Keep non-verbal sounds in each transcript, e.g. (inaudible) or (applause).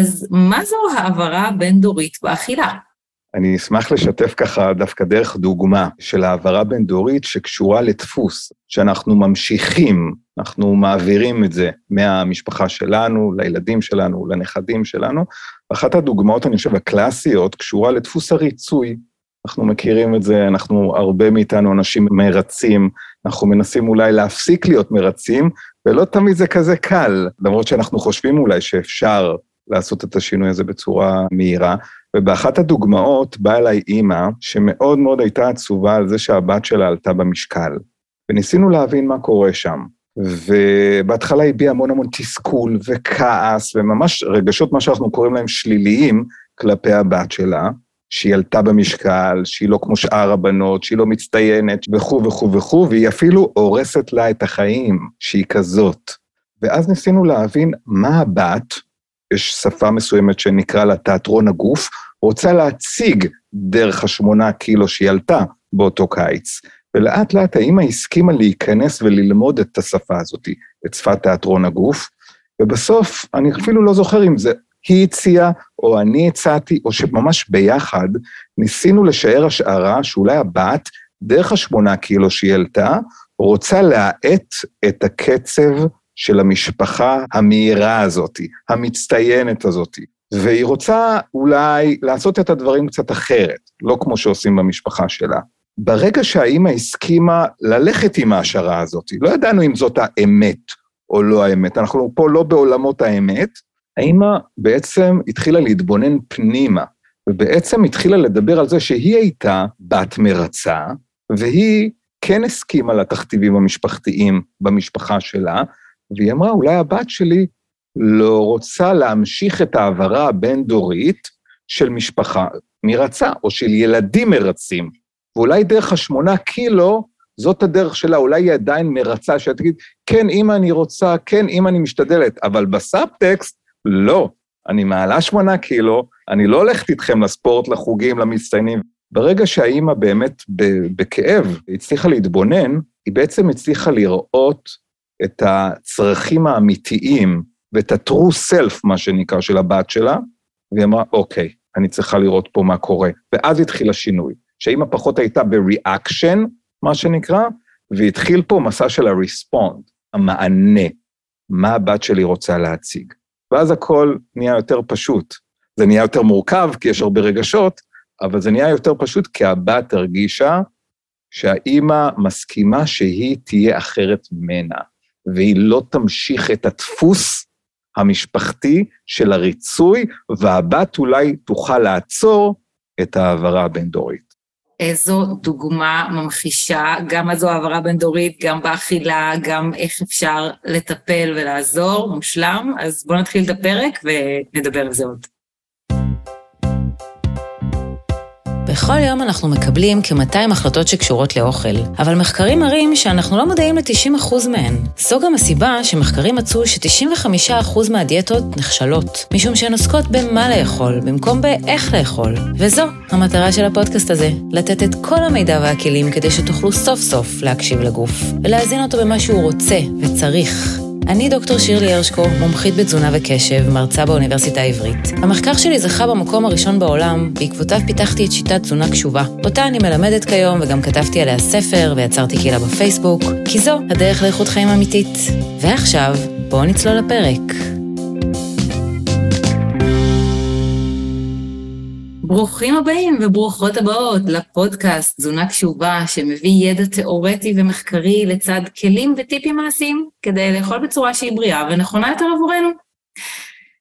אז מה זו העברה בין-דורית באכילה? אני אשמח לשתף ככה דווקא דרך דוגמה של העברה בין-דורית שקשורה לדפוס, שאנחנו ממשיכים, אנחנו מעבירים את זה מהמשפחה שלנו, לילדים שלנו, לנכדים שלנו. ואחת הדוגמאות, אני חושב, הקלאסיות, קשורה לדפוס הריצוי. אנחנו מכירים את זה, אנחנו, הרבה מאיתנו אנשים מרצים, אנחנו מנסים אולי להפסיק להיות מרצים, ולא תמיד זה כזה קל, למרות שאנחנו חושבים אולי שאפשר לעשות את השינוי הזה בצורה מהירה. ובאחת הדוגמאות באה אליי אימא שמאוד מאוד הייתה עצובה על זה שהבת שלה עלתה במשקל. וניסינו להבין מה קורה שם. ובהתחלה הביע המון המון תסכול וכעס וממש רגשות, מה שאנחנו קוראים להם שליליים, כלפי הבת שלה, שהיא עלתה במשקל, שהיא לא כמו שאר הבנות, שהיא לא מצטיינת וכו' וכו' וכו', והיא אפילו הורסת לה את החיים, שהיא כזאת. ואז ניסינו להבין מה הבת, יש שפה מסוימת שנקרא לה תיאטרון הגוף, רוצה להציג דרך השמונה קילו שהיא עלתה באותו קיץ. ולאט לאט האימא הסכימה להיכנס וללמוד את השפה הזאת, את שפת תיאטרון הגוף, ובסוף, אני אפילו לא זוכר אם זה היא הציעה, או אני הצעתי, או שממש ביחד ניסינו לשער השערה שאולי הבת, דרך השמונה קילו שהיא העלתה, רוצה להאט את הקצב של המשפחה המהירה הזאת, המצטיינת הזאת. והיא רוצה אולי לעשות את הדברים קצת אחרת, לא כמו שעושים במשפחה שלה. ברגע שהאימא הסכימה ללכת עם ההשערה הזאת, לא ידענו אם זאת האמת או לא האמת, אנחנו פה לא בעולמות האמת, האימא בעצם התחילה להתבונן פנימה, ובעצם התחילה לדבר על זה שהיא הייתה בת מרצה, והיא כן הסכימה לתכתיבים המשפחתיים במשפחה שלה, והיא אמרה, אולי הבת שלי לא רוצה להמשיך את ההעברה הבין-דורית של משפחה מרצה, או של ילדים מרצים. ואולי דרך השמונה קילו, זאת הדרך שלה, אולי היא עדיין מרצה, שתגיד, כן, אם אני רוצה, כן, אם אני משתדלת, אבל בסאבטקסט, לא. אני מעלה שמונה קילו, אני לא הולכת איתכם לספורט, לחוגים, למצטיינים. ברגע שהאימא באמת בכאב הצליחה להתבונן, היא בעצם הצליחה לראות את הצרכים האמיתיים ואת ה-true self, מה שנקרא, של הבת שלה, והיא אמרה, אוקיי, אני צריכה לראות פה מה קורה. ואז התחיל השינוי, שאימא פחות הייתה ב-reaction, מה שנקרא, והתחיל פה מסע של ה-respond, המענה, מה הבת שלי רוצה להציג. ואז הכל נהיה יותר פשוט. זה נהיה יותר מורכב, כי יש הרבה רגשות, אבל זה נהיה יותר פשוט כי הבת הרגישה שהאימא מסכימה שהיא תהיה אחרת ממנה, והיא לא תמשיך את הדפוס המשפחתי של הריצוי, והבת אולי תוכל לעצור את ההעברה הבין-דורית. איזו דוגמה ממחישה, גם מה זו העברה בין-דורית, גם באכילה, גם איך אפשר לטפל ולעזור, מושלם. אז בואו נתחיל את הפרק ונדבר על זה עוד. בכל יום אנחנו מקבלים כ-200 החלטות שקשורות לאוכל, אבל מחקרים מראים שאנחנו לא מודעים ל-90% מהן. זו גם הסיבה שמחקרים מצאו ש-95% מהדיאטות נכשלות, משום שהן עוסקות במה לאכול, במקום באיך לאכול. וזו המטרה של הפודקאסט הזה, לתת את כל המידע והכלים כדי שתוכלו סוף סוף להקשיב לגוף, ולהזין אותו במה שהוא רוצה וצריך. אני דוקטור שירלי הרשקו, מומחית בתזונה וקשב, מרצה באוניברסיטה העברית. המחקר שלי זכה במקום הראשון בעולם, בעקבותיו פיתחתי את שיטת תזונה קשובה. אותה אני מלמדת כיום וגם כתבתי עליה ספר ויצרתי קהילה בפייסבוק, כי זו הדרך לאיכות חיים אמיתית. ועכשיו, בואו נצלול לפרק. ברוכים הבאים וברוכות הבאות לפודקאסט תזונה קשובה שמביא ידע תיאורטי ומחקרי לצד כלים וטיפים מעשיים כדי לאכול בצורה שהיא בריאה ונכונה יותר עבורנו.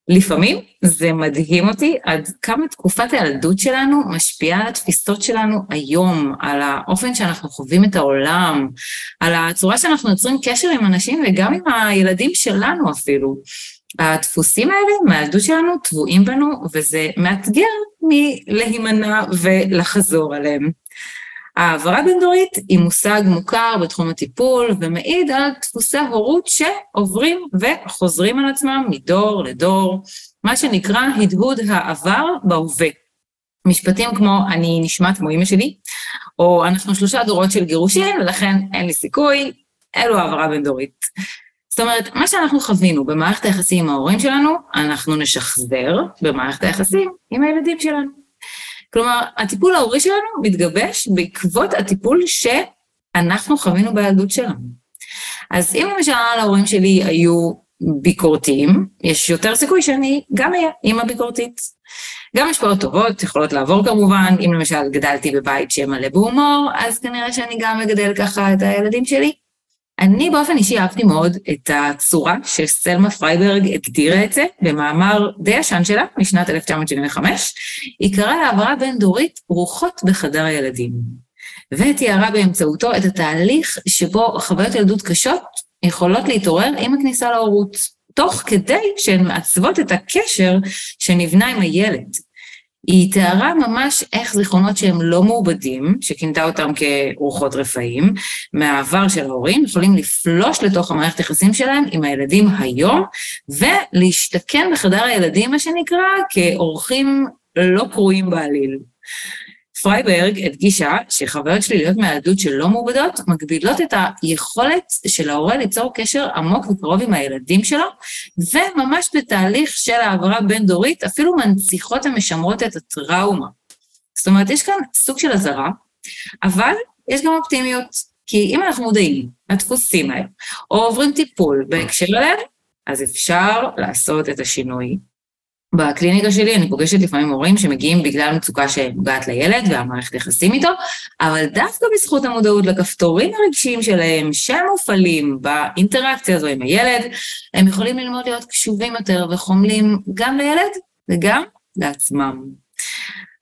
לפעמים זה מדהים אותי עד כמה תקופת הילדות שלנו משפיעה על התפיסות שלנו היום, על האופן שאנחנו חווים את העולם, על הצורה שאנחנו יוצרים קשר עם אנשים וגם עם הילדים שלנו אפילו. הדפוסים האלה מהילדות שלנו טבועים בנו, וזה מאתגר מלהימנע ולחזור עליהם. העברה בין-דורית היא מושג מוכר בתחום הטיפול ומעיד על דפוסי הורות שעוברים וחוזרים על עצמם מדור לדור, מה שנקרא הדהוד העבר בהווה. משפטים כמו אני נשמעת כמו אמא שלי, או אנחנו שלושה דורות של גירושים ולכן אין לי סיכוי, אלו העברה בין-דורית. זאת אומרת, מה שאנחנו חווינו במערכת היחסים עם ההורים שלנו, אנחנו נשחזר במערכת היחסים עם הילדים שלנו. כלומר, הטיפול ההורי שלנו מתגבש בעקבות הטיפול שאנחנו חווינו בילדות שלנו. אז אם למשל ההורים שלי היו ביקורתיים, יש יותר סיכוי שאני גם אהיה אימא ביקורתית. גם השפעות טובות יכולות לעבור כמובן, אם למשל גדלתי בבית שמלא בהומור, אז כנראה שאני גם מגדל ככה את הילדים שלי. אני באופן אישי אהבתי מאוד את הצורה שסלמה פרייברג הגדירה את זה במאמר די ישן שלה, משנת 1975. היא קראה להעברה בין-דורית רוחות בחדר הילדים. ותיארה באמצעותו את התהליך שבו חוויות ילדות קשות יכולות להתעורר עם הכניסה להורות, תוך כדי שהן מעצבות את הקשר שנבנה עם הילד. היא תיארה ממש איך זיכרונות שהם לא מעובדים, שכינתה אותם כרוחות רפאים, מהעבר של ההורים, יכולים לפלוש לתוך המערכת היחסים שלהם עם הילדים היום, ולהשתכן בחדר הילדים, מה שנקרא, כאורחים לא קרואים בעליל. פרייברג הדגישה שחוויות שליליות מהילדות שלא מעובדות מגבילות את היכולת של ההורה ליצור קשר עמוק וקרוב עם הילדים שלו, וממש בתהליך של העברה בין-דורית אפילו מנציחות ומשמרות את הטראומה. זאת אומרת, יש כאן סוג של אזהרה, אבל יש גם אופטימיות, כי אם אנחנו מודעים לדפוסים האלה, או עוברים טיפול בהקשר אליהם, אז אפשר לעשות את השינוי בקליניקה שלי אני פוגשת לפעמים הורים שמגיעים בגלל מצוקה שנוגעת לילד והמערכת יחסים איתו, אבל דווקא בזכות המודעות לכפתורים הרגשיים שלהם, שהם מופעלים באינטראקציה הזו עם הילד, הם יכולים ללמוד להיות קשובים יותר וחומלים גם לילד וגם לעצמם.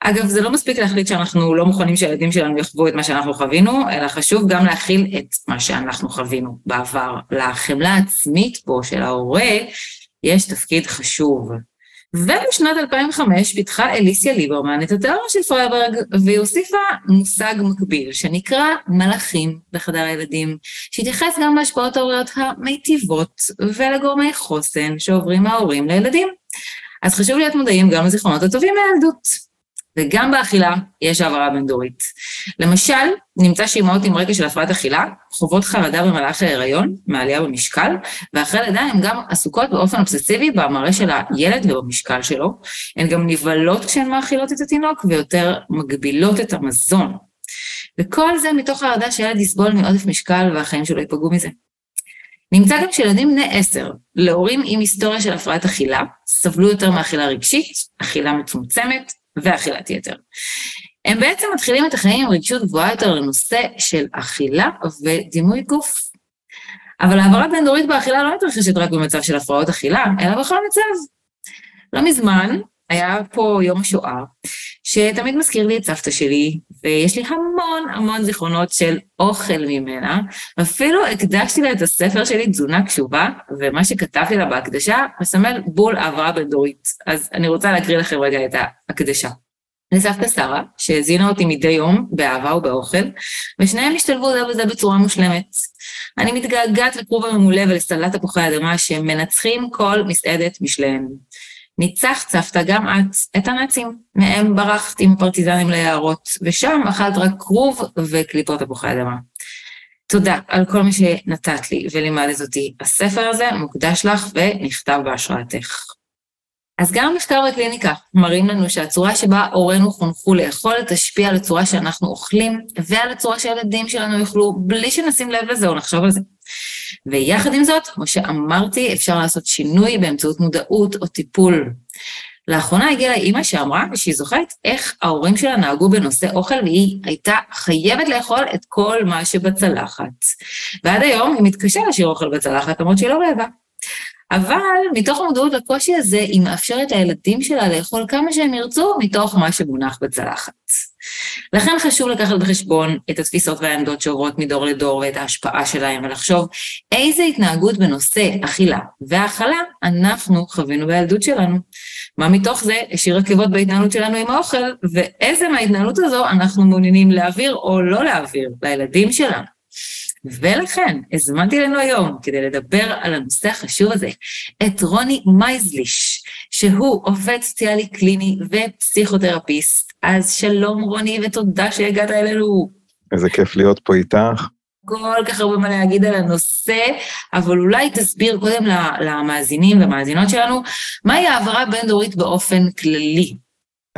אגב, זה לא מספיק להחליט שאנחנו לא מוכנים שהילדים שלנו יחוו את מה שאנחנו חווינו, אלא חשוב גם להכיל את מה שאנחנו חווינו בעבר. לחמלה העצמית פה של ההורה יש תפקיד חשוב. ובשנת 2005 פיתחה אליסיה ליברמן את התיאוריה של פרייברג, והיא הוסיפה מושג מקביל שנקרא מלאכים בחדר הילדים, שהתייחס גם להשפעות ההוריות המיטיבות ולגורמי חוסן שעוברים מההורים לילדים. אז חשוב להיות מודעים גם לזיכרונות הטובים מהילדות. וגם באכילה יש העברה בין-דורית. למשל, נמצא שאימהות עם רקע של הפרעת אכילה חוות חרדה במהלך ההיריון, מעלייה במשקל, ואחרי לידה הן גם עסוקות באופן אובססיבי במראה של הילד ובמשקל שלו. הן גם נבהלות כשהן מאכילות את התינוק ויותר מגבילות את המזון. וכל זה מתוך חרדה שילד יסבול מעודף משקל והחיים שלו ייפגעו מזה. נמצא גם שילדים בני עשר, להורים עם היסטוריה של הפרעת אכילה, סבלו יותר מאכילה רגשית, אכילה מצומצמת, ואכילת יתר. הם בעצם מתחילים את החיים עם רגישות גבוהה יותר לנושא של אכילה ודימוי גוף. אבל העברה בין-דורית באכילה לא מתרחשת רק במצב של הפרעות אכילה, אלא בכל מצב. לא מזמן היה פה יום השואה, שתמיד מזכיר לי את סבתא שלי, ויש לי המון המון זיכרונות של אוכל ממנה, ואפילו הקדשתי לה את הספר שלי, תזונה קשובה, ומה שכתבתי לה בהקדשה מסמל בול העברה בין-דורית. אז אני רוצה להקריא לכם רגע את ההקדשה. לסבתא שרה, שהזינה אותי מדי יום באהבה ובאוכל, ושניהם השתלבו זה בזה בצורה מושלמת. אני מתגעגעת לכרוב הממולא ולסלט תפוחי אדמה שמנצחים כל מסעדת משלהם. ניצחת סבתא גם את את הנאצים, מהם ברחת עם פרטיזנים ליערות, ושם אכלת רק כרוב וקליפות תפוחי אדמה. תודה על כל מה שנתת לי ולימדת אותי. הספר הזה מוקדש לך ונכתב בהשראתך. אז גם מחקר בקליניקה מראים לנו שהצורה שבה הורינו חונכו לאכול תשפיע על הצורה שאנחנו אוכלים ועל הצורה שהילדים שלנו יאכלו, בלי שנשים לב לזה או נחשוב על זה. ויחד עם זאת, כמו שאמרתי, אפשר לעשות שינוי באמצעות מודעות או טיפול. לאחרונה הגיעה אימא שאמרה שהיא זוכרת איך ההורים שלה נהגו בנושא אוכל והיא הייתה חייבת לאכול את כל מה שבצלחת. ועד היום היא מתקשה להשאיר אוכל בצלחת למרות שהיא לא רעבה. אבל מתוך המודעות לקושי הזה, היא מאפשרת לילדים שלה לאכול כמה שהם ירצו מתוך מה שמונח בצלחת. לכן חשוב לקחת בחשבון את התפיסות והעמדות שעוברות מדור לדור ואת ההשפעה שלהם, ולחשוב איזה התנהגות בנושא אכילה והאכלה אנחנו חווינו בילדות שלנו. מה מתוך זה השאיר עקבות בהתנהלות שלנו עם האוכל, ואיזה מההתנהלות הזו אנחנו מעוניינים להעביר או לא להעביר לילדים שלנו. ולכן הזמנתי לנו היום, כדי לדבר על הנושא החשוב הזה, את רוני מייזליש, שהוא עובד סוציאלי קליני ופסיכותרפיסט. אז שלום רוני, ותודה שהגעת אלינו. איזה כיף להיות פה איתך. כל כך הרבה מה להגיד על הנושא, אבל אולי תסביר קודם למאזינים ומאזינות שלנו, מהי העברה בין-דורית באופן כללי?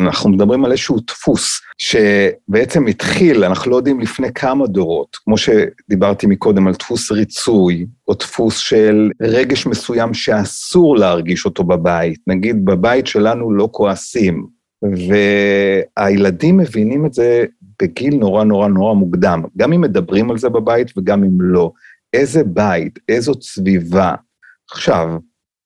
אנחנו מדברים על איזשהו דפוס שבעצם התחיל, אנחנו לא יודעים לפני כמה דורות, כמו שדיברתי מקודם על דפוס ריצוי, או דפוס של רגש מסוים שאסור להרגיש אותו בבית. נגיד, בבית שלנו לא כועסים, והילדים מבינים את זה בגיל נורא נורא נורא מוקדם, גם אם מדברים על זה בבית וגם אם לא. איזה בית, איזו סביבה. עכשיו,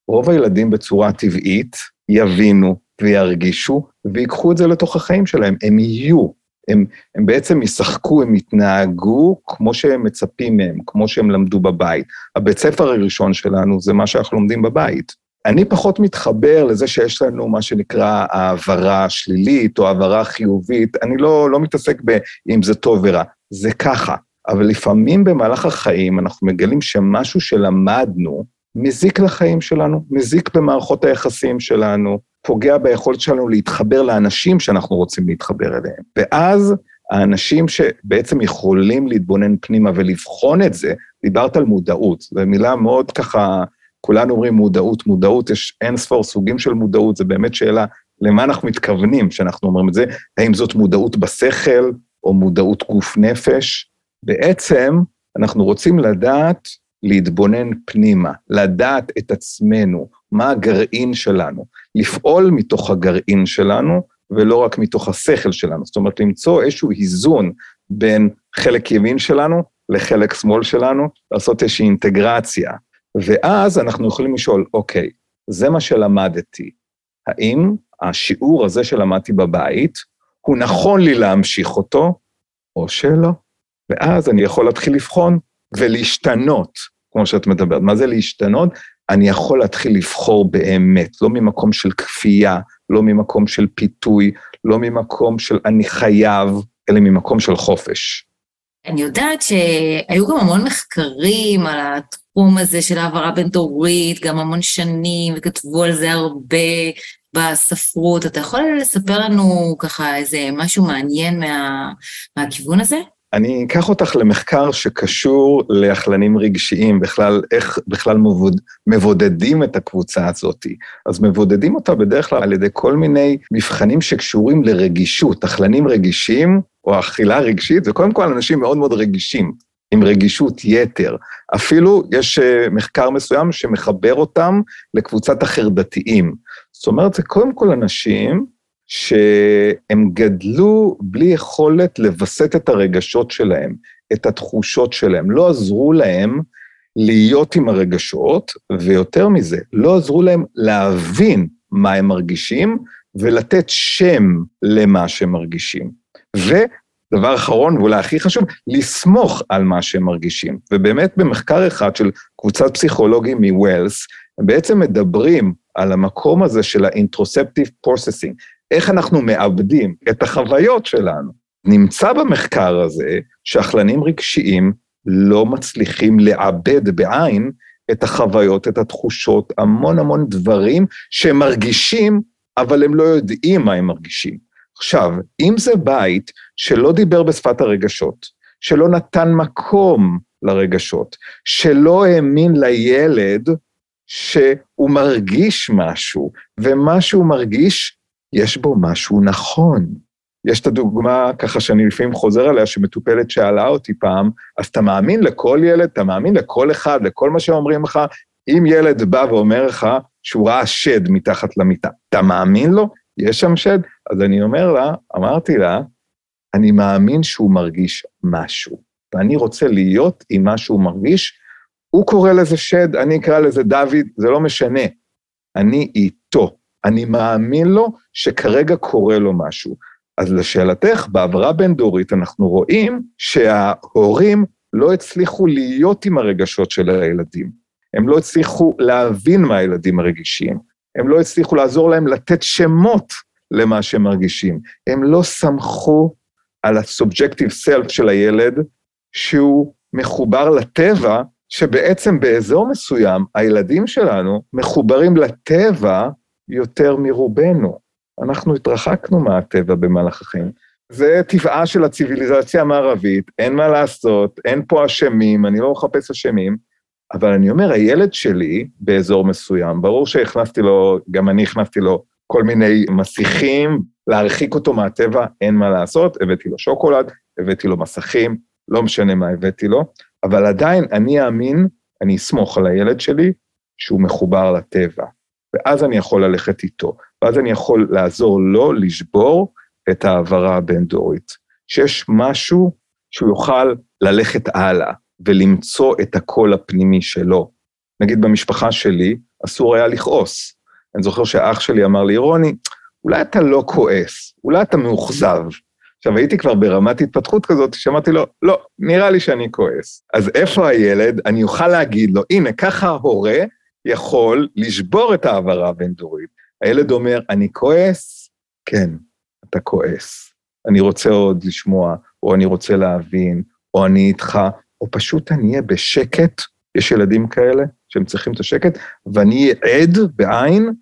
רוב הילדים בצורה טבעית יבינו וירגישו ויקחו את זה לתוך החיים שלהם, הם יהיו, הם, הם בעצם ישחקו, הם יתנהגו כמו שהם מצפים מהם, כמו שהם למדו בבית. הבית ספר הראשון שלנו זה מה שאנחנו לומדים בבית. אני פחות מתחבר לזה שיש לנו מה שנקרא העברה שלילית או העברה חיובית, אני לא, לא מתעסק באם זה טוב ורע, זה ככה. אבל לפעמים במהלך החיים אנחנו מגלים שמשהו שלמדנו מזיק לחיים שלנו, מזיק במערכות היחסים שלנו, פוגע ביכולת שלנו להתחבר לאנשים שאנחנו רוצים להתחבר אליהם. ואז האנשים שבעצם יכולים להתבונן פנימה ולבחון את זה, דיברת על מודעות, זו מילה מאוד ככה, כולנו אומרים מודעות, מודעות, יש אין ספור סוגים של מודעות, זו באמת שאלה למה אנחנו מתכוונים כשאנחנו אומרים את זה, האם זאת מודעות בשכל או מודעות גוף נפש. בעצם אנחנו רוצים לדעת להתבונן פנימה, לדעת את עצמנו, מה הגרעין שלנו, לפעול מתוך הגרעין שלנו, ולא רק מתוך השכל שלנו. זאת אומרת, למצוא איזשהו איזון בין חלק ימין שלנו לחלק שמאל שלנו, לעשות איזושהי אינטגרציה. ואז אנחנו יכולים לשאול, אוקיי, זה מה שלמדתי, האם השיעור הזה שלמדתי בבית, הוא נכון לי להמשיך אותו, או שלא? ואז אני יכול להתחיל לבחון ולהשתנות, כמו שאת מדברת. מה זה להשתנות? אני יכול להתחיל לבחור באמת, לא ממקום של כפייה, לא ממקום של פיתוי, לא ממקום של אני חייב, אלא ממקום של חופש. אני יודעת שהיו גם המון מחקרים על התחום הזה של העברה בין-דורית, גם המון שנים, וכתבו על זה הרבה בספרות. אתה יכול לספר לנו ככה איזה משהו מעניין מה, מהכיוון הזה? אני אקח אותך למחקר שקשור לאכלנים רגשיים, בכלל, איך בכלל מבוד, מבודדים את הקבוצה הזאת. אז מבודדים אותה בדרך כלל על ידי כל מיני מבחנים שקשורים לרגישות. אכלנים רגישים, או אכילה רגשית, זה קודם כל אנשים מאוד מאוד רגישים, עם רגישות יתר. אפילו יש אה, מחקר מסוים שמחבר אותם לקבוצת החרדתיים. זאת אומרת, זה קודם כל אנשים שהם גדלו בלי יכולת לווסת את הרגשות שלהם, את התחושות שלהם, לא עזרו להם להיות עם הרגשות, ויותר מזה, לא עזרו להם להבין מה הם מרגישים ולתת שם למה שהם מרגישים. ודבר אחרון, ואולי הכי חשוב, לסמוך על מה שהם מרגישים. ובאמת במחקר אחד של קבוצת פסיכולוגים מווילס, בעצם מדברים על המקום הזה של ה-introceptive processing, איך אנחנו מאבדים את החוויות שלנו. נמצא במחקר הזה שאכלנים רגשיים לא מצליחים לעבד בעין את החוויות, את התחושות, המון המון דברים שהם מרגישים, אבל הם לא יודעים מה הם מרגישים. עכשיו, אם זה בית שלא דיבר בשפת הרגשות, שלא נתן מקום לרגשות, שלא האמין לילד שהוא מרגיש משהו, ומה שהוא מרגיש יש בו משהו נכון. יש את הדוגמה, ככה שאני לפעמים חוזר עליה, שמטופלת שאלה אותי פעם, אז אתה מאמין לכל ילד, אתה מאמין לכל אחד, לכל מה שאומרים לך? אם ילד בא ואומר לך שהוא ראה שד מתחת למיטה, אתה מאמין לו? יש שם שד? אז אני אומר לה, אמרתי לה, אני מאמין שהוא מרגיש משהו, ואני רוצה להיות עם מה שהוא מרגיש. הוא קורא לזה שד, אני אקרא לזה דוד, זה לא משנה. אני איתו. אני מאמין לו שכרגע קורה לו משהו. אז לשאלתך, בהעברה בין-דורית אנחנו רואים שההורים לא הצליחו להיות עם הרגשות של הילדים. הם לא הצליחו להבין מה הילדים מרגישים. הם לא הצליחו לעזור להם לתת שמות למה שהם מרגישים. הם לא סמכו על ה-subjective self של הילד, שהוא מחובר לטבע, שבעצם באזור מסוים הילדים שלנו מחוברים לטבע יותר מרובנו. אנחנו התרחקנו מהטבע במהלך החיים. זה טבעה של הציוויליזציה המערבית, אין מה לעשות, אין פה אשמים, אני לא מחפש אשמים, אבל אני אומר, הילד שלי באזור מסוים, ברור שהכנסתי לו, גם אני הכנסתי לו כל מיני מסיכים, להרחיק אותו מהטבע, אין מה לעשות, הבאתי לו שוקולד, הבאתי לו מסכים, לא משנה מה הבאתי לו, אבל עדיין אני אאמין, אני אסמוך על הילד שלי, שהוא מחובר לטבע. ואז אני יכול ללכת איתו, ואז אני יכול לעזור לו לשבור את ההעברה הבין-דורית. שיש משהו שהוא יוכל ללכת הלאה ולמצוא את הקול הפנימי שלו. נגיד במשפחה שלי, אסור היה לכעוס. אני זוכר שאח שלי אמר לי, רוני, אולי אתה לא כועס, אולי אתה מאוכזב. עכשיו, הייתי כבר ברמת התפתחות כזאת, שאמרתי לו, לא, נראה לי שאני כועס. אז איפה הילד? אני אוכל להגיד לו, הנה, ככה ההורה יכול לשבור את ההעברה הבין-דורית. הילד אומר, אני כועס? כן, אתה כועס. אני רוצה עוד לשמוע, או אני רוצה להבין, או אני איתך, או פשוט אני אהיה בשקט, יש ילדים כאלה שהם צריכים את השקט, ואני אהיה עד בעין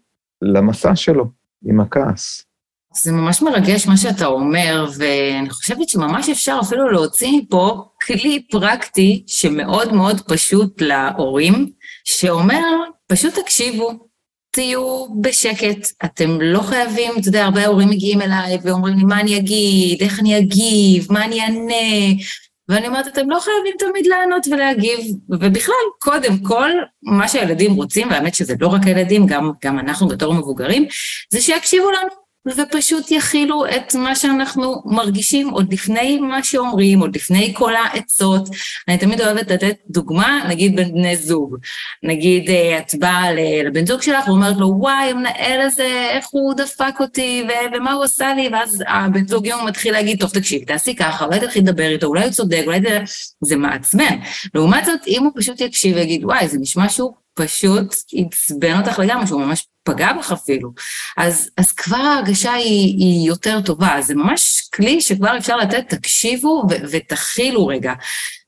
למסע שלו עם הכעס. זה ממש מרגש מה שאתה אומר, ואני חושבת שממש אפשר אפילו להוציא מפה כלי פרקטי שמאוד מאוד פשוט להורים, שאומר, פשוט תקשיבו, תהיו בשקט, אתם לא חייבים, אתה יודע, הרבה הורים מגיעים אליי ואומרים לי, מה אני אגיד, איך אני אגיב, מה אני אענה, ואני אומרת, אתם לא חייבים תמיד לענות ולהגיב, ובכלל, קודם כל, מה שהילדים רוצים, והאמת שזה לא רק הילדים, גם, גם אנחנו בתור מבוגרים, זה שיקשיבו לנו. ופשוט יכילו את מה שאנחנו מרגישים עוד לפני מה שאומרים, עוד לפני כל העצות. אני תמיד אוהבת לתת דוגמה, נגיד בין בני זוג. נגיד, אה, את באה לבן זוג שלך ואומרת לו, וואי, המנהל הזה, איך הוא דפק אותי, ומה הוא עשה לי, ואז הבן זוג יום מתחיל להגיד, טוב, תקשיב, תעשי ככה, אולי תתחיל לדבר איתו, אולי הוא צודק, אולי זה... זה מעצבן. לעומת זאת, אם הוא פשוט יקשיב ויגיד, וואי, זה נשמע שהוא פשוט עצבן אותך לגמרי, שהוא ממש פגע בך אפילו. אז, אז כבר ההרגשה היא, היא יותר טובה, זה ממש כלי שכבר אפשר לתת, תקשיבו ו- ותכילו רגע.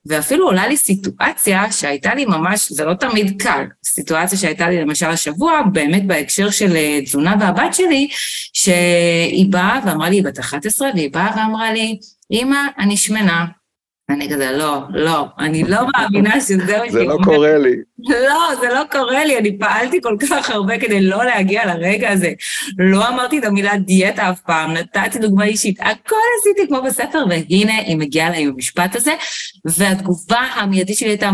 ואפילו עולה לי סיטואציה שהייתה לי ממש, זה לא תמיד קל, סיטואציה שהייתה לי למשל השבוע, באמת בהקשר של אה, תזונה והבת שלי, שהיא באה ואמרה לי, היא בת 11, והיא באה ואמרה לי, אמא, אני שמנה, אני כזה, לא, לא, אני לא מאמינה שזה מה שזה לא קורה לי. לא, זה לא קורה לי, אני פעלתי כל כך הרבה כדי לא להגיע לרגע הזה. לא אמרתי את המילה דיאטה אף פעם, נתתי דוגמה אישית, הכל עשיתי כמו בספר, והנה היא מגיעה לה עם המשפט הזה, והתגובה המיידית שלי הייתה,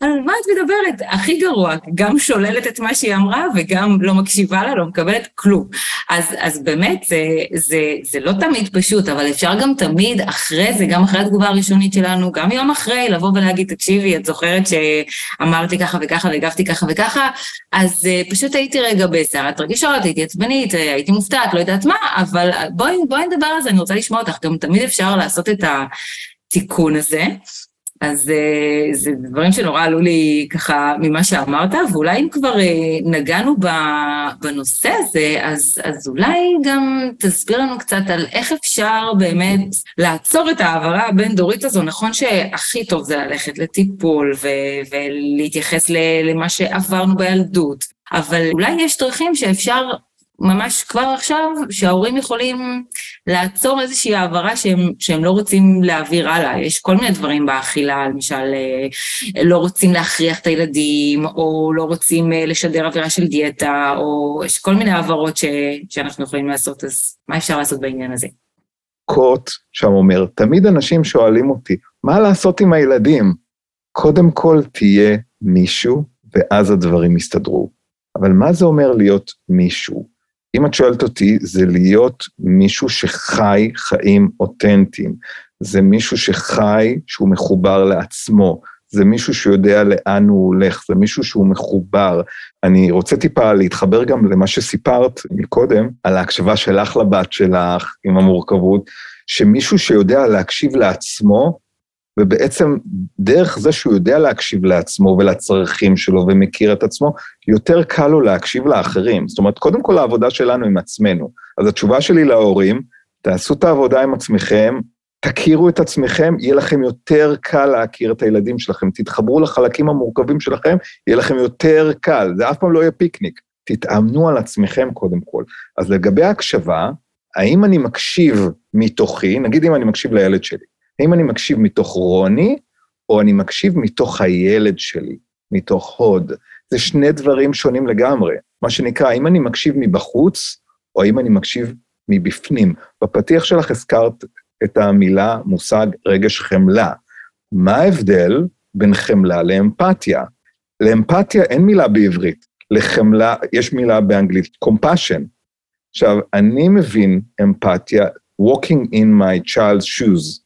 על מה את מדברת? הכי גרוע, גם שוללת את מה שהיא אמרה וגם לא מקשיבה לה, לא מקבלת כלום. אז, אז באמת, זה, זה, זה לא תמיד פשוט, אבל אפשר גם תמיד אחרי זה, גם אחרי התגובה הראשונית שלנו, גם יום אחרי, לבוא ולהגיד, תקשיבי, את זוכרת שאמרתי ככה וככה והגבתי ככה וככה, אז uh, פשוט הייתי רגע בסערת רגשות, הייתי עצבנית, אה, הייתי מופתעת, לא יודעת מה, אבל בואי, בואי נדבר על זה, אני רוצה לשמוע אותך. גם תמיד אפשר לעשות את התיקון הזה. אז uh, זה דברים שנורא עלו לי ככה ממה שאמרת, ואולי אם כבר uh, נגענו בנושא הזה, אז, אז אולי גם תסביר לנו קצת על איך אפשר באמת לעצור את ההעברה הבין-דורית הזו. נכון שהכי טוב זה ללכת לטיפול ו- ולהתייחס למה שעברנו בילדות, אבל אולי יש דרכים שאפשר ממש כבר עכשיו, שההורים יכולים לעצור איזושהי העברה שהם, שהם לא רוצים להעביר הלאה. יש כל מיני דברים באכילה, למשל, אה, לא רוצים להכריח את הילדים, או לא רוצים אה, לשדר אווירה של דיאטה, או יש כל מיני העברות ש, שאנחנו יכולים לעשות, אז מה אפשר לעשות בעניין הזה? קוט שם אומר, תמיד אנשים שואלים אותי, מה לעשות עם הילדים? קודם כל תהיה מישהו, ואז הדברים יסתדרו. אבל מה זה אומר להיות מישהו? אם את שואלת אותי, זה להיות מישהו שחי חיים אותנטיים. זה מישהו שחי, שהוא מחובר לעצמו. זה מישהו שיודע לאן הוא הולך, זה מישהו שהוא מחובר. אני רוצה טיפה להתחבר גם למה שסיפרת מקודם, על ההקשבה שלך לבת שלך עם המורכבות, שמישהו שיודע להקשיב לעצמו, ובעצם דרך זה שהוא יודע להקשיב לעצמו ולצרכים שלו ומכיר את עצמו, יותר קל לו להקשיב לאחרים. זאת אומרת, קודם כל העבודה שלנו עם עצמנו. אז התשובה שלי להורים, תעשו את העבודה עם עצמכם, תכירו את עצמכם, יהיה לכם יותר קל להכיר את הילדים שלכם. תתחברו לחלקים המורכבים שלכם, יהיה לכם יותר קל. זה אף פעם לא יהיה פיקניק. תתאמנו על עצמכם קודם כל. אז לגבי ההקשבה, האם אני מקשיב מתוכי, נגיד אם אני מקשיב לילד שלי, האם אני מקשיב מתוך רוני, או אני מקשיב מתוך הילד שלי, מתוך הוד. זה שני דברים שונים לגמרי. מה שנקרא, האם אני מקשיב מבחוץ, או האם אני מקשיב מבפנים. בפתיח שלך הזכרת את המילה, מושג רגש חמלה. מה ההבדל בין חמלה לאמפתיה? לאמפתיה אין מילה בעברית, לחמלה יש מילה באנגלית, compassion. עכשיו, אני מבין אמפתיה, walking in my child's shoes,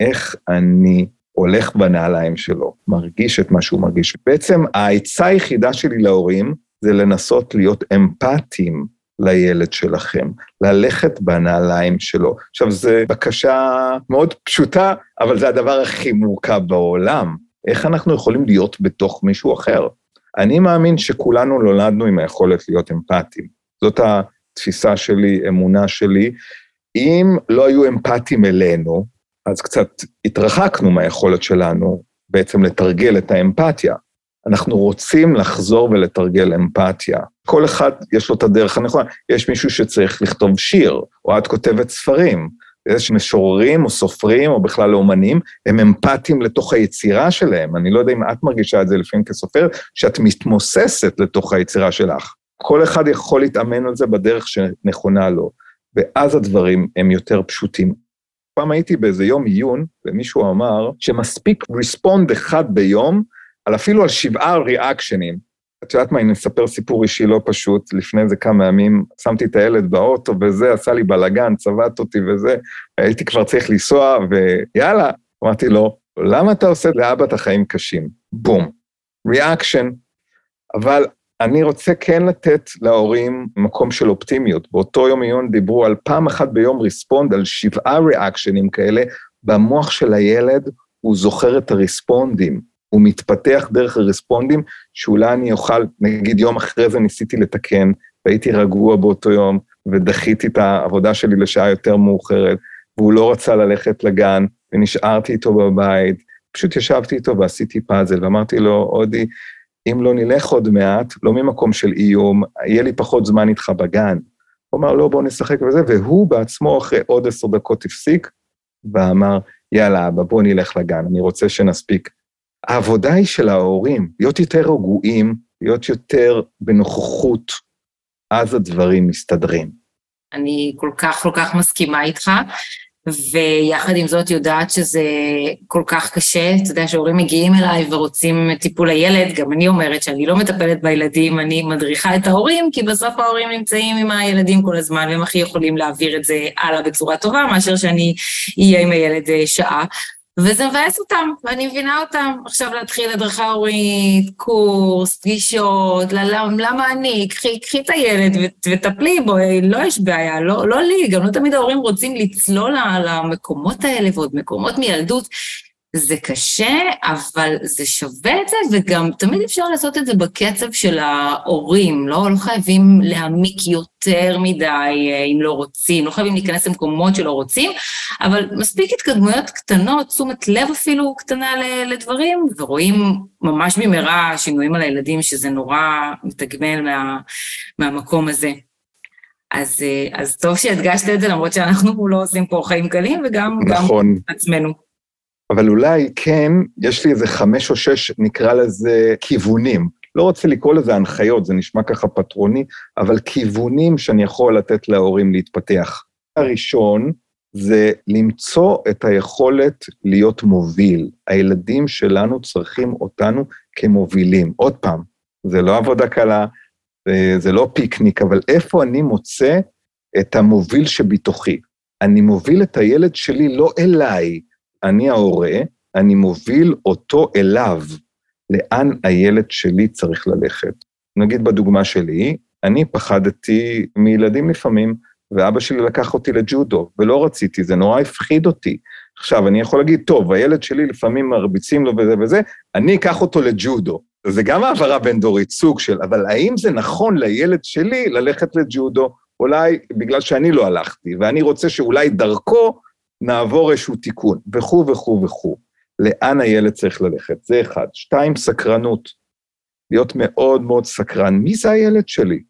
איך אני הולך בנעליים שלו, מרגיש את מה שהוא מרגיש. בעצם העצה היחידה שלי להורים זה לנסות להיות אמפתיים לילד שלכם, ללכת בנעליים שלו. עכשיו, זו בקשה מאוד פשוטה, אבל זה הדבר הכי מורכב בעולם. איך אנחנו יכולים להיות בתוך מישהו אחר? אני מאמין שכולנו נולדנו עם היכולת להיות אמפתיים. זאת התפיסה שלי, אמונה שלי. אם לא היו אמפתיים אלינו, אז קצת התרחקנו מהיכולת שלנו בעצם לתרגל את האמפתיה. אנחנו רוצים לחזור ולתרגל אמפתיה. כל אחד יש לו את הדרך הנכונה. יש מישהו שצריך לכתוב שיר, או את כותבת ספרים. יש משוררים או סופרים או בכלל אומנים, הם אמפתיים לתוך היצירה שלהם. אני לא יודע אם את מרגישה את זה לפעמים כסופרת, שאת מתמוססת לתוך היצירה שלך. כל אחד יכול להתאמן על זה בדרך שנכונה לו, ואז הדברים הם יותר פשוטים. פעם הייתי באיזה יום עיון, ומישהו אמר שמספיק ריספונד אחד ביום, על אפילו על שבעה ריאקשנים. את יודעת מה, אני אספר סיפור אישי לא פשוט. לפני איזה כמה ימים שמתי את הילד באוטו וזה, עשה לי בלאגן, צבט אותי וזה, הייתי כבר צריך לנסוע, ויאללה, אמרתי לו, למה אתה עושה לאבא את החיים קשים? בום. reaction. אבל אני רוצה כן לתת להורים מקום של אופטימיות. באותו יום עיון דיברו על פעם אחת ביום respond, על שבעה reaction ים כאלה, במוח של הילד הוא זוכר את ה respond ים. הוא מתפתח דרך ה respond ים, שאולי אני אוכל, נגיד יום אחרי זה ניסיתי לתקן, והייתי רגוע באותו יום, ודחיתי את העבודה שלי לשעה יותר מאוחרת, והוא לא רצה ללכת לגן, ונשארתי איתו בבית, פשוט ישבתי איתו ועשיתי פאזל, ואמרתי לו, אודי, אם לא נלך עוד מעט, לא ממקום של איום, יהיה לי פחות זמן איתך בגן. הוא אמר, לא, בוא נשחק וזה, והוא בעצמו אחרי עוד עשר דקות הפסיק, ואמר, יאללה, אבא, בוא נלך לגן, אני רוצה שנספיק העבודה היא של ההורים, להיות יותר רגועים, להיות יותר בנוכחות, אז הדברים מסתדרים. אני כל כך כל כך מסכימה איתך, ויחד עם זאת יודעת שזה כל כך קשה. אתה יודע שהורים מגיעים אליי ורוצים טיפול לילד, גם אני אומרת שאני לא מטפלת בילדים, אני מדריכה את ההורים, כי בסוף ההורים נמצאים עם הילדים כל הזמן, והם הכי יכולים להעביר את זה הלאה בצורה טובה, מאשר שאני אהיה עם הילד אה, שעה. וזה מבאס אותם, ואני מבינה אותם. עכשיו להתחיל הדרכה הורית, קורס, פגישות, למה אני? קחי, קחי את הילד וטפלי בו, לא יש בעיה, לא, לא לי, גם לא תמיד ההורים רוצים לצלול למקומות האלה ועוד מקומות מילדות. זה קשה, אבל זה שווה את זה, וגם תמיד אפשר לעשות את זה בקצב של ההורים, לא, לא חייבים להעמיק יותר מדי אה, אם לא רוצים, לא חייבים להיכנס למקומות שלא רוצים, אבל מספיק התקדמויות קטנות, תשומת לב אפילו קטנה לדברים, ורואים ממש במהרה שינויים על הילדים, שזה נורא מתגמל מה, מהמקום הזה. אז, אה, אז טוב שהדגשת את זה, למרות שאנחנו לא עושים פה חיים קלים, וגם נכון. גם עצמנו. אבל אולי כן, יש לי איזה חמש או שש, נקרא לזה כיוונים. לא רוצה לקרוא לזה הנחיות, זה נשמע ככה פטרוני, אבל כיוונים שאני יכול לתת להורים להתפתח. הראשון זה למצוא את היכולת להיות מוביל. הילדים שלנו צריכים אותנו כמובילים. עוד פעם, זה לא עבודה קלה, זה לא פיקניק, אבל איפה אני מוצא את המוביל שבתוכי? אני מוביל את הילד שלי לא אליי, אני ההורה, אני מוביל אותו אליו, לאן הילד שלי צריך ללכת. נגיד בדוגמה שלי, אני פחדתי מילדים לפעמים, ואבא שלי לקח אותי לג'ודו, ולא רציתי, זה נורא הפחיד אותי. עכשיו, אני יכול להגיד, טוב, הילד שלי לפעמים מרביצים לו וזה וזה, אני אקח אותו לג'ודו. זה גם העברה בין דורית, סוג של, אבל האם זה נכון לילד שלי ללכת לג'ודו? אולי בגלל שאני לא הלכתי, ואני רוצה שאולי דרכו נעבור איזשהו תיקון, וכו' וכו' וכו'. לאן הילד צריך ללכת? זה אחד. שתיים, סקרנות. להיות מאוד מאוד סקרן. מי זה הילד שלי?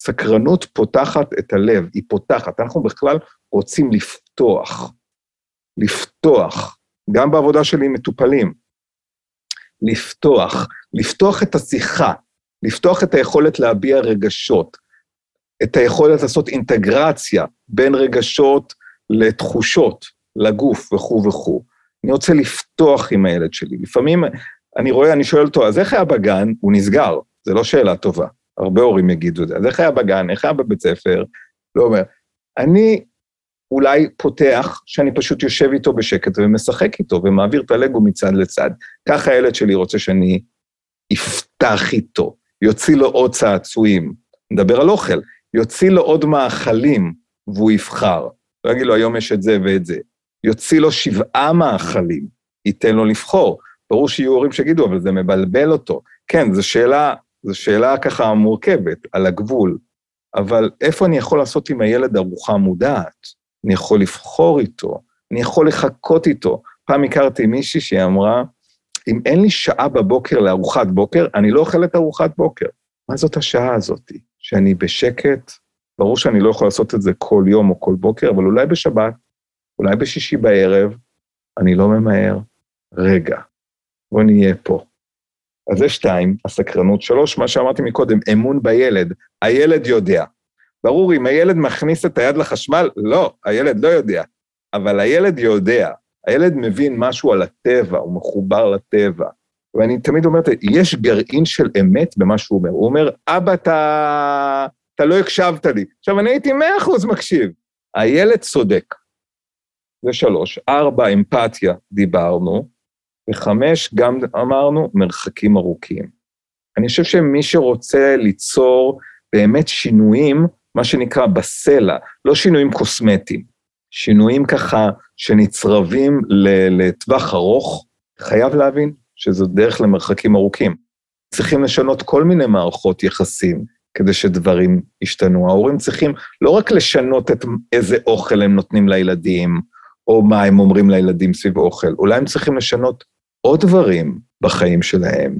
סקרנות פותחת את הלב, היא פותחת. אנחנו בכלל רוצים לפתוח. לפתוח, גם בעבודה שלי עם מטופלים. לפתוח, לפתוח את השיחה, לפתוח את היכולת להביע רגשות, את היכולת לעשות אינטגרציה בין רגשות לתחושות, לגוף וכו' וכו'. אני רוצה לפתוח עם הילד שלי. לפעמים אני רואה, אני שואל אותו, אז איך היה בגן? הוא נסגר, זו לא שאלה טובה. הרבה הורים יגידו את זה. אז איך היה בגן? איך היה בבית ספר? לא אומר. אני אולי פותח שאני פשוט יושב איתו בשקט ומשחק איתו ומעביר את הלגו מצד לצד. ככה הילד שלי רוצה שאני אפתח איתו, יוציא לו עוד צעצועים. נדבר על אוכל, יוציא לו עוד מאכלים והוא יבחר. לא יגיד לו, היום יש את זה ואת זה. יוציא לו שבעה מאכלים, ייתן לו לבחור. ברור שיהיו הורים שיגידו, אבל זה מבלבל אותו. כן, זו שאלה, זו שאלה ככה מורכבת, על הגבול. אבל איפה אני יכול לעשות עם הילד ארוחה מודעת? אני יכול לבחור איתו, אני יכול לחכות איתו. פעם הכרתי מישהי שהיא אמרה, אם אין לי שעה בבוקר לארוחת בוקר, אני לא אוכלת ארוחת בוקר. מה זאת השעה הזאת? שאני בשקט, ברור שאני לא יכול לעשות את זה כל יום או כל בוקר, אבל אולי בשבת, אולי בשישי בערב, אני לא ממהר. רגע, בוא נהיה פה. אז זה שתיים, הסקרנות. שלוש, מה שאמרתי מקודם, אמון בילד. הילד יודע. ברור, אם הילד מכניס את היד לחשמל, לא, הילד לא יודע. אבל הילד יודע. הילד מבין משהו על הטבע, הוא מחובר לטבע. ואני תמיד אומר, יש גרעין של אמת במה שהוא אומר. הוא אומר, אבא, אתה, אתה לא הקשבת לי. עכשיו, אני הייתי מאה אחוז מקשיב. הילד צודק. זה שלוש. ארבע, אמפתיה, דיברנו. וחמש, גם אמרנו, מרחקים ארוכים. אני חושב שמי שרוצה ליצור באמת שינויים, מה שנקרא בסלע, לא שינויים קוסמטיים, שינויים ככה שנצרבים לטווח ארוך, חייב להבין שזו דרך למרחקים ארוכים. צריכים לשנות כל מיני מערכות יחסים כדי שדברים ישתנו. ההורים צריכים לא רק לשנות את איזה אוכל הם נותנים לילדים, או מה הם אומרים לילדים סביב אוכל, אולי הם צריכים לשנות עוד דברים בחיים שלהם,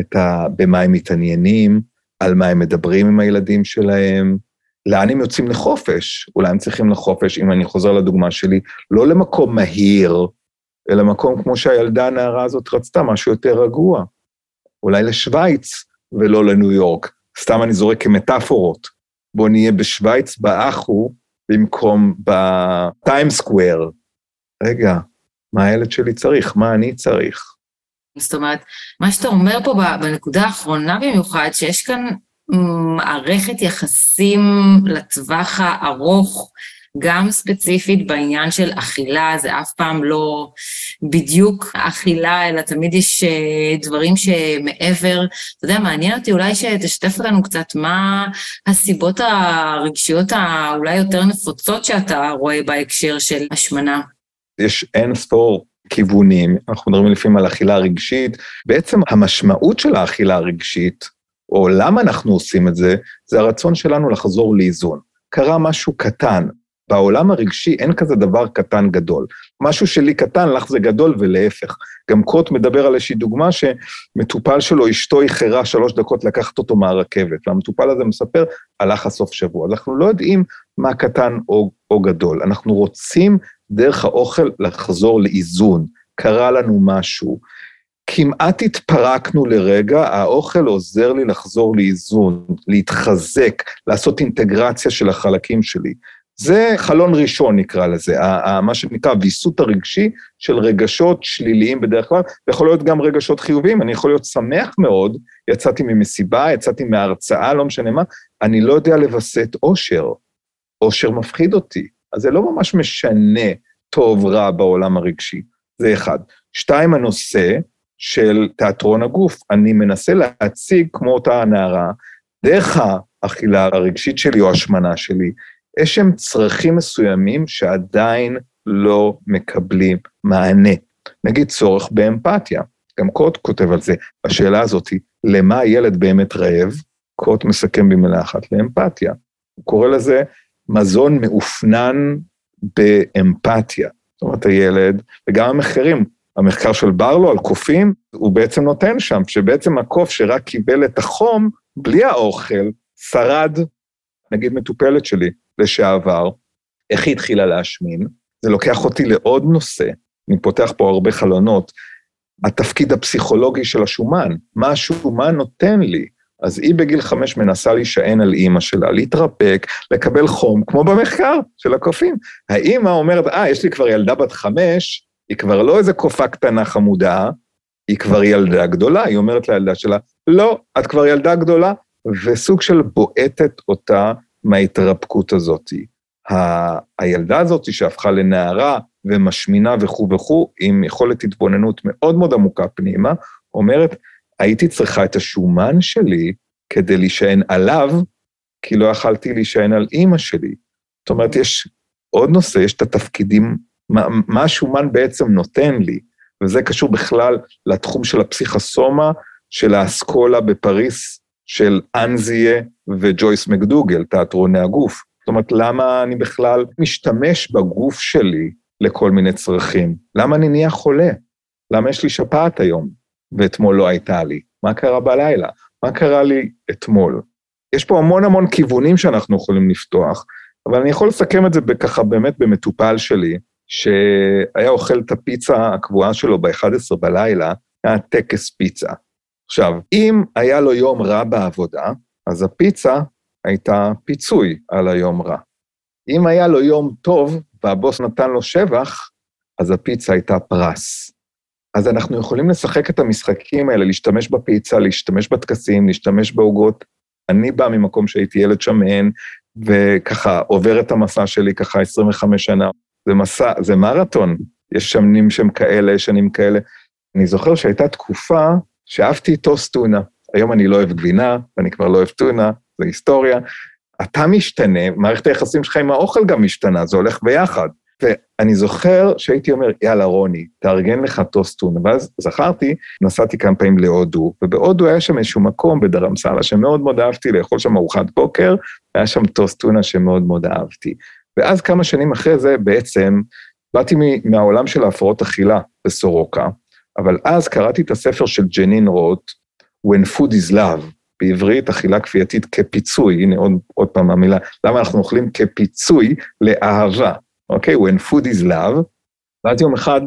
את ה... במה הם מתעניינים, על מה הם מדברים עם הילדים שלהם, לאן הם יוצאים לחופש. אולי הם צריכים לחופש, אם אני חוזר לדוגמה שלי, לא למקום מהיר, אלא מקום כמו שהילדה הנערה הזאת רצתה, משהו יותר רגוע. אולי לשוויץ ולא לניו יורק. סתם אני זורק כמטאפורות. בואו נהיה בשוויץ, באחו, במקום בטיים סקוויר. רגע, מה הילד שלי צריך, מה אני צריך. זאת אומרת, מה שאתה אומר פה בנקודה האחרונה במיוחד, שיש כאן מערכת יחסים לטווח הארוך, גם ספציפית בעניין של אכילה, זה אף פעם לא בדיוק אכילה, אלא תמיד יש אה, דברים שמעבר. אתה יודע, מעניין אותי אולי שתשתף אותנו קצת מה הסיבות הרגשיות האולי יותר נפוצות שאתה רואה בהקשר של השמנה. יש אין ספור כיוונים, אנחנו מדברים לפעמים על אכילה רגשית, בעצם המשמעות של האכילה הרגשית, או למה אנחנו עושים את זה, זה הרצון שלנו לחזור לאיזון. קרה משהו קטן, בעולם הרגשי אין כזה דבר קטן גדול. משהו שלי קטן, לך זה גדול ולהפך. גם קוט מדבר על איזושהי דוגמה שמטופל שלו, אשתו איחרה שלוש דקות לקחת אותו מהרכבת, והמטופל הזה מספר, הלך הסוף שבוע. אז אנחנו לא יודעים מה קטן או, או גדול, אנחנו רוצים דרך האוכל לחזור לאיזון. קרה לנו משהו. כמעט התפרקנו לרגע, האוכל עוזר לי לחזור לאיזון, להתחזק, לעשות אינטגרציה של החלקים שלי. זה חלון ראשון נקרא לזה, מה שנקרא ויסות הרגשי של רגשות שליליים בדרך כלל, יכול להיות גם רגשות חיוביים, אני יכול להיות שמח מאוד, יצאתי ממסיבה, יצאתי מהרצאה, לא משנה מה, אני לא יודע לווסת אושר, אושר מפחיד אותי, אז זה לא ממש משנה טוב רע בעולם הרגשי, זה אחד. שתיים, הנושא של תיאטרון הגוף, אני מנסה להציג כמו אותה הנערה, דרך האכילה הרגשית שלי או השמנה שלי, יש שם צרכים מסוימים שעדיין לא מקבלים מענה. נגיד צורך באמפתיה, גם קוט כותב על זה. השאלה הזאת היא, למה הילד באמת רעב? קוט מסכם במילה אחת, לאמפתיה. הוא קורא לזה מזון מאופנן באמפתיה. זאת אומרת, הילד, וגם המחקרים, המחקר של ברלו על קופים, הוא בעצם נותן שם, שבעצם הקוף שרק קיבל את החום, בלי האוכל, שרד, נגיד מטופלת שלי, לשעבר, איך היא התחילה להשמין? זה לוקח אותי לעוד נושא, אני פותח פה הרבה חלונות, התפקיד הפסיכולוגי של השומן, מה השומן נותן לי. אז היא בגיל חמש מנסה להישען על אימא שלה, להתרפק, לקבל חום, כמו במחקר של הקופים. האימא אומרת, אה, יש לי כבר ילדה בת חמש, היא כבר לא איזה קופה קטנה חמודה, היא כבר ילדה גדולה, היא אומרת לילדה שלה, לא, את כבר ילדה גדולה, וסוג של בועטת אותה מההתרפקות הזאת. ה- הילדה הזאת שהפכה לנערה ומשמינה וכו' וכו', עם יכולת התבוננות מאוד מאוד עמוקה פנימה, אומרת, הייתי צריכה את השומן שלי כדי להישען עליו, כי לא יכלתי להישען על אימא שלי. זאת אומרת, יש עוד נושא, יש את התפקידים, מה, מה השומן בעצם נותן לי, וזה קשור בכלל לתחום של הפסיכסומה, של האסכולה בפריס, של אנזיה וג'ויס מקדוגל, תיאטרוני הגוף. זאת אומרת, למה אני בכלל משתמש בגוף שלי לכל מיני צרכים? למה אני נהיה חולה? למה יש לי שפעת היום ואתמול לא הייתה לי? מה קרה בלילה? מה קרה לי אתמול? יש פה המון המון כיוונים שאנחנו יכולים לפתוח, אבל אני יכול לסכם את זה ככה באמת במטופל שלי, שהיה אוכל את הפיצה הקבועה שלו ב-11 בלילה, היה טקס פיצה. עכשיו, אם היה לו יום רע בעבודה, אז הפיצה הייתה פיצוי על היום רע. אם היה לו יום טוב והבוס נתן לו שבח, אז הפיצה הייתה פרס. אז אנחנו יכולים לשחק את המשחקים האלה, להשתמש בפיצה, להשתמש בטקסים, להשתמש בעוגות. אני בא ממקום שהייתי ילד שמן, וככה עובר את המסע שלי ככה 25 שנה. זה מסע, זה מרתון. יש שנים שהם כאלה, שנים כאלה. אני זוכר שהייתה תקופה שאהבתי טוסט טונה. היום אני לא אוהב גבינה, ואני כבר לא אוהב טונה, זה היסטוריה. אתה משתנה, מערכת היחסים שלך עם האוכל גם משתנה, זה הולך ביחד. ואני זוכר שהייתי אומר, יאללה, רוני, תארגן לך טוסט טונה. ואז זכרתי, נסעתי כמה פעמים להודו, ובהודו היה שם איזשהו מקום בדרמסלה שמאוד מאוד אהבתי לאכול שם ארוחת בוקר, היה שם טוסט טונה שמאוד מאוד אהבתי. ואז כמה שנים אחרי זה בעצם באתי מהעולם של ההפרעות אכילה בסורוקה, אבל אז קראתי את הספר של ג'נין רוט, When Food is Love, בעברית אכילה כפייתית כפיצוי, הנה עוד, עוד פעם המילה, למה אנחנו אוכלים כפיצוי לאהבה, אוקיי? Okay? When Food is Love, ואז יום אחד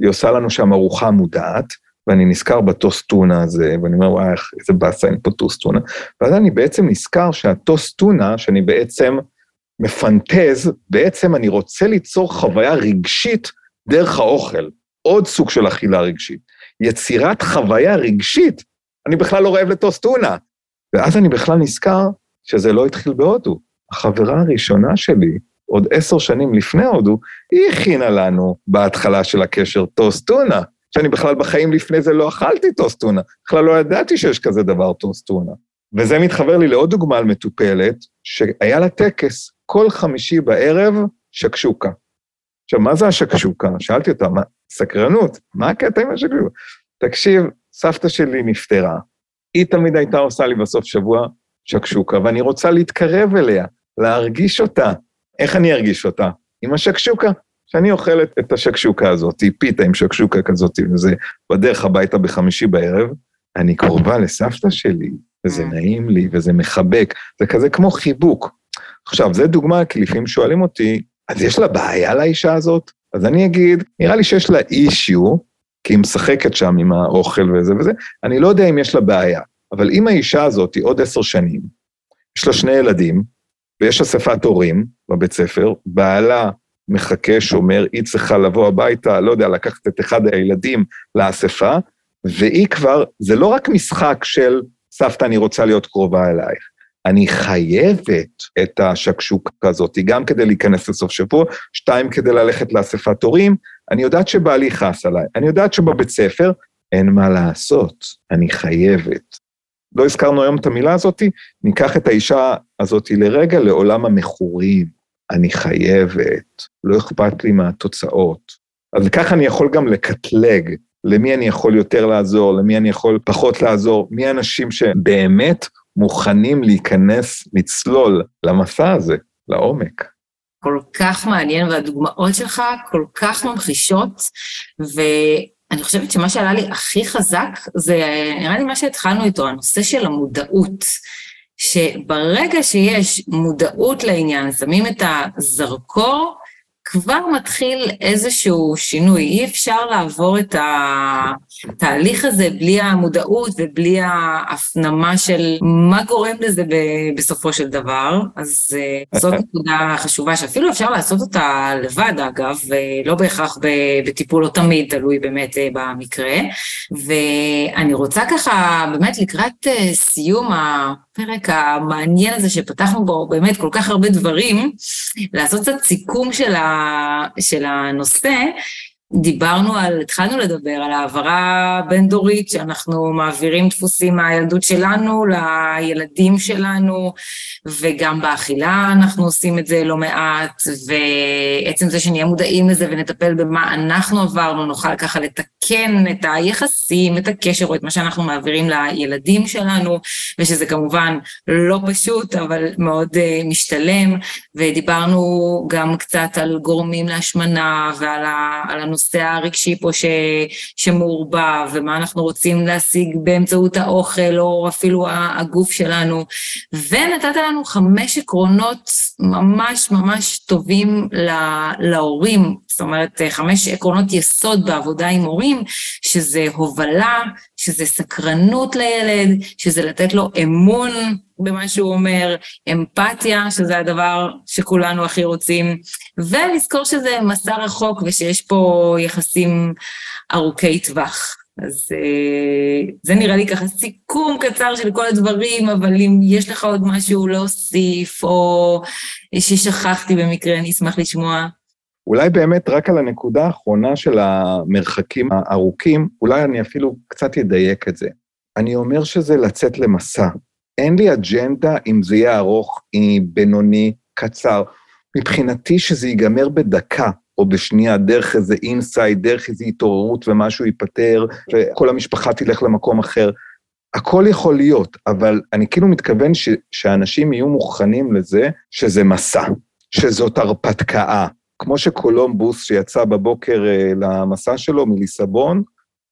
היא עושה לנו שם ארוחה מודעת, ואני נזכר בטוסט טונה הזה, ואני אומר, וואי, איזה באסה, אין פה טוסט טונה. ואז אני בעצם נזכר שהטוסט טונה, שאני בעצם מפנטז, בעצם אני רוצה ליצור חוויה רגשית דרך האוכל. עוד סוג של אכילה רגשית. יצירת חוויה רגשית, אני בכלל לא רעב לטוסט טונה. ואז אני בכלל נזכר שזה לא התחיל בהודו. החברה הראשונה שלי, עוד עשר שנים לפני הודו, היא הכינה לנו בהתחלה של הקשר טוסט טונה, שאני בכלל בחיים לפני זה לא אכלתי טוסט טונה, בכלל לא ידעתי שיש כזה דבר טוסט טונה. וזה מתחבר לי לעוד דוגמה על מטופלת, שהיה לה טקס כל חמישי בערב שקשוקה. עכשיו, מה זה השקשוקה? שאלתי אותה, מה, סקרנות, מה הקטע עם השקשוקה? תקשיב, סבתא שלי נפטרה, היא תמיד הייתה עושה לי בסוף שבוע שקשוקה, ואני רוצה להתקרב אליה, להרגיש אותה. איך אני ארגיש אותה? עם השקשוקה. שאני אוכלת את השקשוקה הזאת, פיתה עם שקשוקה כזאת, וזה בדרך הביתה בחמישי בערב, אני קרובה לסבתא שלי, וזה mm. נעים לי, וזה מחבק, זה כזה כמו חיבוק. עכשיו, זו דוגמה, כי לפעמים שואלים אותי, אז יש לה בעיה לאישה הזאת? אז אני אגיד, נראה לי שיש לה אישיו, כי היא משחקת שם עם האוכל וזה וזה, אני לא יודע אם יש לה בעיה, אבל אם האישה הזאת היא עוד עשר שנים, יש לה שני ילדים, ויש אספת הורים בבית ספר, בעלה מחכה, שומר, היא צריכה לבוא הביתה, לא יודע, לקחת את אחד הילדים לאספה, והיא כבר, זה לא רק משחק של סבתא, אני רוצה להיות קרובה אלייך, אני חייבת את השקשוקה הזאת, גם כדי להיכנס לסוף שבוע, שתיים, כדי ללכת לאספת הורים. אני יודעת שבעלי חס עליי, אני יודעת שבבית ספר אין מה לעשות, אני חייבת. לא הזכרנו היום את המילה הזאת, ניקח את האישה הזאת לרגע לעולם המכורים. אני חייבת, לא אכפת לי מהתוצאות. אז ככה אני יכול גם לקטלג למי אני יכול יותר לעזור, למי אני יכול פחות לעזור, מי האנשים שבאמת מוכנים להיכנס, לצלול למסע הזה, לעומק. כל כך מעניין, והדוגמאות שלך כל כך ממחישות, ואני חושבת שמה שעלה לי הכי חזק, זה נראה לי מה שהתחלנו איתו, הנושא של המודעות. שברגע שיש מודעות לעניין, שמים את הזרקור, כבר מתחיל איזשהו שינוי. אי אפשר לעבור את התהליך הזה בלי המודעות ובלי ההפנמה של מה גורם לזה בסופו של דבר. אז אה, זאת (laughs) נקודה חשובה שאפילו אפשר לעשות אותה לבד, אגב, ולא בהכרח בטיפול, לא תמיד, תלוי באמת אה, במקרה. ואני רוצה ככה, באמת לקראת אה, סיום הפרק המעניין הזה שפתחנו בו באמת כל כך הרבה דברים, לעשות קצת סיכום של, ה, של הנושא, דיברנו על, התחלנו לדבר על העברה בין-דורית, שאנחנו מעבירים דפוסים מהילדות שלנו לילדים שלנו, וגם באכילה אנחנו עושים את זה לא מעט, ועצם זה שנהיה מודעים לזה ונטפל במה אנחנו עברנו, נוכל ככה לתקן את היחסים, את הקשר או את מה שאנחנו מעבירים לילדים שלנו, ושזה כמובן לא פשוט, אבל מאוד uh, משתלם, ודיברנו גם קצת על גורמים להשמנה ועל הנושא. הנושא הרגשי פה ש, שמעורבב, ומה אנחנו רוצים להשיג באמצעות האוכל, או אפילו הגוף שלנו. ונתת לנו חמש עקרונות ממש ממש טובים להורים, זאת אומרת, חמש עקרונות יסוד בעבודה עם הורים, שזה הובלה, שזה סקרנות לילד, שזה לתת לו אמון במה שהוא אומר, אמפתיה, שזה הדבר שכולנו הכי רוצים, ולזכור שזה מסע רחוק ושיש פה יחסים ארוכי טווח. אז אה, זה נראה לי ככה סיכום קצר של כל הדברים, אבל אם יש לך עוד משהו להוסיף, או ששכחתי במקרה, אני אשמח לשמוע. אולי באמת רק על הנקודה האחרונה של המרחקים הארוכים, אולי אני אפילו קצת אדייק את זה. אני אומר שזה לצאת למסע. אין לי אג'נדה אם זה יהיה ארוך, בינוני, קצר. מבחינתי שזה ייגמר בדקה או בשנייה, דרך איזה אינסייד, דרך איזו התעוררות ומשהו ייפתר, וכל המשפחה תלך למקום אחר. הכל יכול להיות, אבל אני כאילו מתכוון ש, שאנשים יהיו מוכנים לזה שזה מסע, שזאת הרפתקה. כמו שקולומבוס, שיצא בבוקר uh, למסע שלו מליסבון,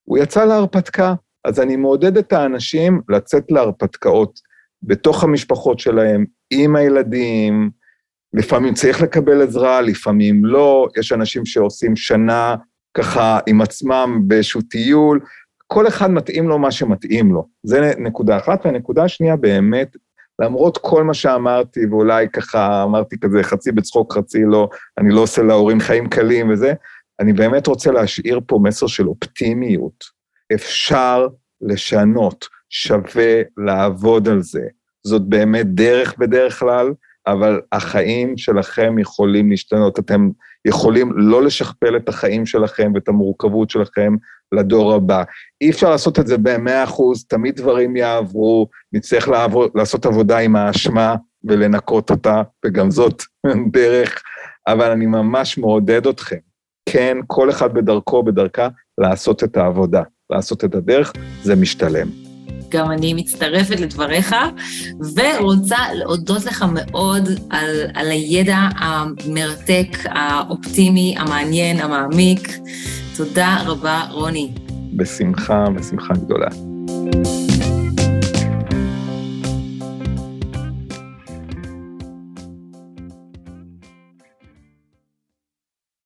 הוא יצא להרפתקה. אז אני מעודד את האנשים לצאת להרפתקאות בתוך המשפחות שלהם, עם הילדים, לפעמים צריך לקבל עזרה, לפעמים לא, יש אנשים שעושים שנה ככה עם עצמם באיזשהו טיול, כל אחד מתאים לו מה שמתאים לו. זה נקודה אחת. והנקודה השנייה, באמת, למרות כל מה שאמרתי, ואולי ככה אמרתי כזה חצי בצחוק, חצי לא, אני לא עושה להורים חיים קלים וזה, אני באמת רוצה להשאיר פה מסר של אופטימיות. אפשר לשנות, שווה לעבוד על זה. זאת באמת דרך בדרך כלל, אבל החיים שלכם יכולים להשתנות. אתם יכולים לא לשכפל את החיים שלכם ואת המורכבות שלכם לדור הבא. אי אפשר לעשות את זה ב-100 אחוז, תמיד דברים יעברו, נצטרך לעבוד, לעשות עבודה עם האשמה ולנקות אותה, וגם זאת (laughs) דרך, אבל אני ממש מעודד אתכם. כן, כל אחד בדרכו, בדרכה, לעשות את העבודה, לעשות את הדרך, זה משתלם. גם אני מצטרפת לדבריך, ורוצה להודות לך מאוד על, על הידע המרתק, האופטימי, המעניין, המעמיק. תודה רבה, רוני. בשמחה, בשמחה גדולה.